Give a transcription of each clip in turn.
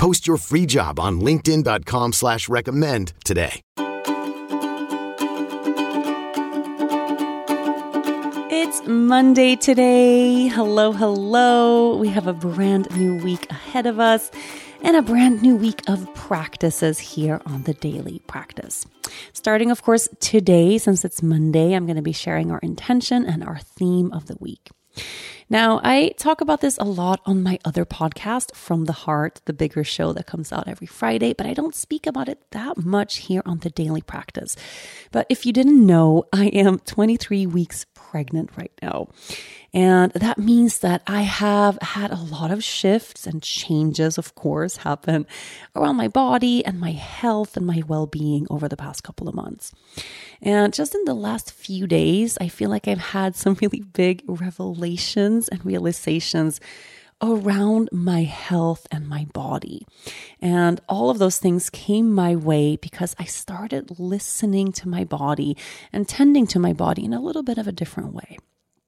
Post your free job on LinkedIn.com slash recommend today. It's Monday today. Hello, hello. We have a brand new week ahead of us and a brand new week of practices here on the Daily Practice. Starting, of course, today, since it's Monday, I'm going to be sharing our intention and our theme of the week. Now, I talk about this a lot on my other podcast, From the Heart, the bigger show that comes out every Friday, but I don't speak about it that much here on the daily practice. But if you didn't know, I am 23 weeks pregnant right now. And that means that I have had a lot of shifts and changes, of course, happen around my body and my health and my well being over the past couple of months. And just in the last few days, I feel like I've had some really big revelations and realizations around my health and my body. And all of those things came my way because I started listening to my body and tending to my body in a little bit of a different way.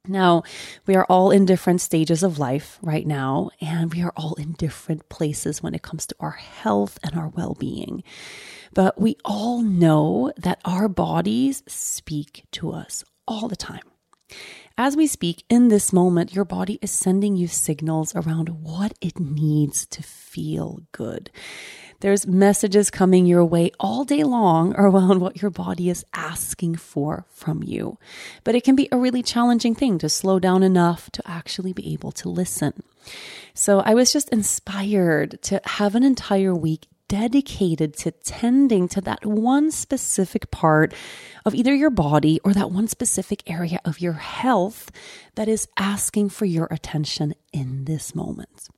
Now, we are all in different stages of life right now, and we are all in different places when it comes to our health and our well being. But we all know that our bodies speak to us all the time. As we speak in this moment, your body is sending you signals around what it needs to feel good. There's messages coming your way all day long around what your body is asking for from you. But it can be a really challenging thing to slow down enough to actually be able to listen. So I was just inspired to have an entire week dedicated to tending to that one specific part of either your body or that one specific area of your health that is asking for your attention in this moment.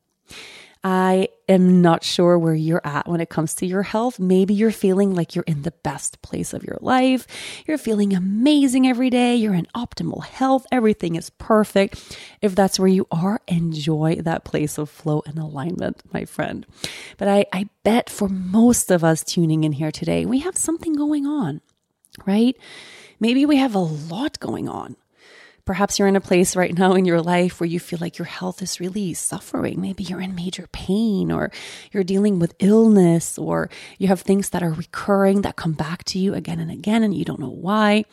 I am not sure where you're at when it comes to your health. Maybe you're feeling like you're in the best place of your life. You're feeling amazing every day. You're in optimal health. Everything is perfect. If that's where you are, enjoy that place of flow and alignment, my friend. But I, I bet for most of us tuning in here today, we have something going on, right? Maybe we have a lot going on. Perhaps you're in a place right now in your life where you feel like your health is really suffering. Maybe you're in major pain or you're dealing with illness or you have things that are recurring that come back to you again and again and you don't know why.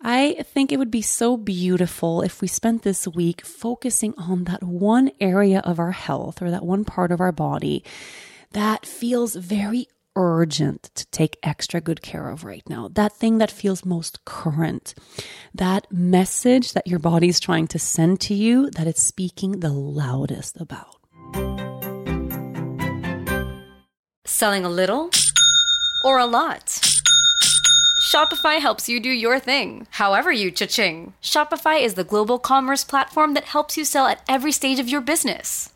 I think it would be so beautiful if we spent this week focusing on that one area of our health or that one part of our body that feels very urgent to take extra good care of right now. That thing that feels most current. That message that your body's trying to send to you that it's speaking the loudest about. Selling a little or a lot? Shopify helps you do your thing, however you cha-ching. Shopify is the global commerce platform that helps you sell at every stage of your business.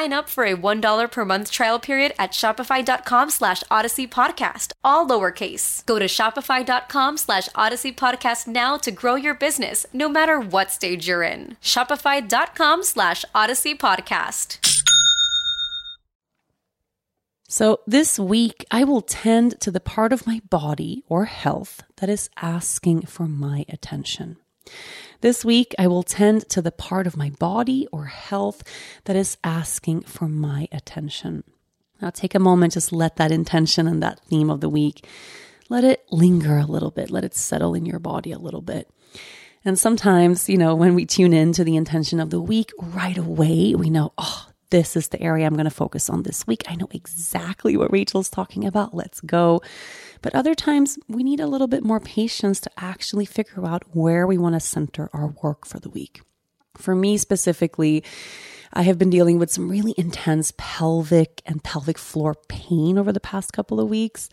Sign up for a $1 per month trial period at shopify.com slash odyssey podcast, all lowercase. Go to shopify.com slash odyssey podcast now to grow your business, no matter what stage you're in. Shopify.com slash odyssey podcast. So, this week, I will tend to the part of my body or health that is asking for my attention. This week, I will tend to the part of my body or health that is asking for my attention. Now, take a moment, just let that intention and that theme of the week, let it linger a little bit, let it settle in your body a little bit. And sometimes, you know, when we tune in to the intention of the week right away, we know, oh, this is the area I'm going to focus on this week. I know exactly what Rachel's talking about. Let's go. But other times we need a little bit more patience to actually figure out where we want to center our work for the week. For me specifically, I have been dealing with some really intense pelvic and pelvic floor pain over the past couple of weeks.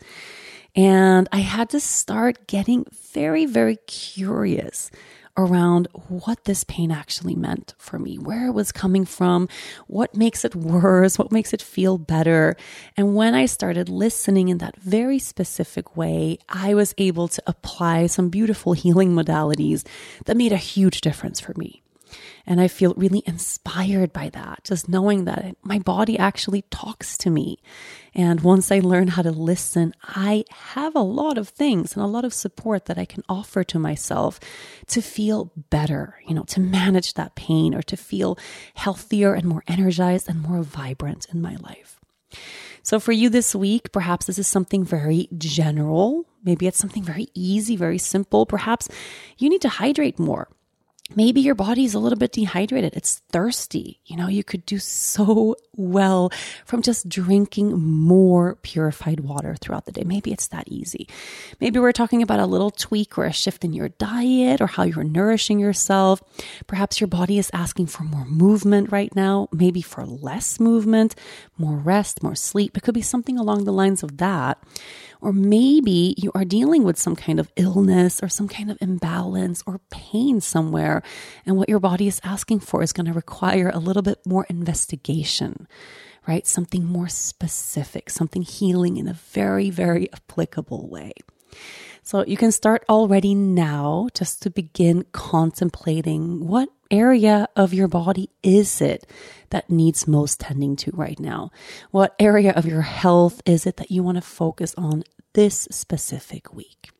And I had to start getting very, very curious around what this pain actually meant for me, where it was coming from, what makes it worse, what makes it feel better. And when I started listening in that very specific way, I was able to apply some beautiful healing modalities that made a huge difference for me. And I feel really inspired by that, just knowing that my body actually talks to me. And once I learn how to listen, I have a lot of things and a lot of support that I can offer to myself to feel better, you know, to manage that pain or to feel healthier and more energized and more vibrant in my life. So for you this week, perhaps this is something very general. Maybe it's something very easy, very simple. Perhaps you need to hydrate more. Maybe your body's a little bit dehydrated. It's thirsty. You know, you could do so well from just drinking more purified water throughout the day. Maybe it's that easy. Maybe we're talking about a little tweak or a shift in your diet or how you're nourishing yourself. Perhaps your body is asking for more movement right now, maybe for less movement, more rest, more sleep. It could be something along the lines of that. Or maybe you are dealing with some kind of illness or some kind of imbalance or pain somewhere. And what your body is asking for is going to require a little bit more investigation, right? Something more specific, something healing in a very, very applicable way. So you can start already now just to begin contemplating what area of your body is it that needs most tending to right now? What area of your health is it that you want to focus on this specific week?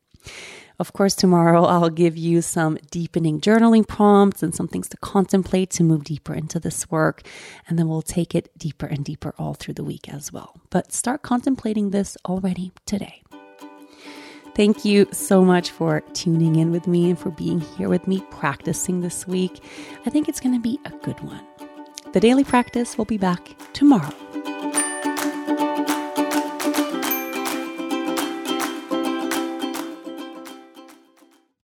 Of course, tomorrow I'll give you some deepening journaling prompts and some things to contemplate to move deeper into this work. And then we'll take it deeper and deeper all through the week as well. But start contemplating this already today. Thank you so much for tuning in with me and for being here with me practicing this week. I think it's going to be a good one. The daily practice will be back tomorrow.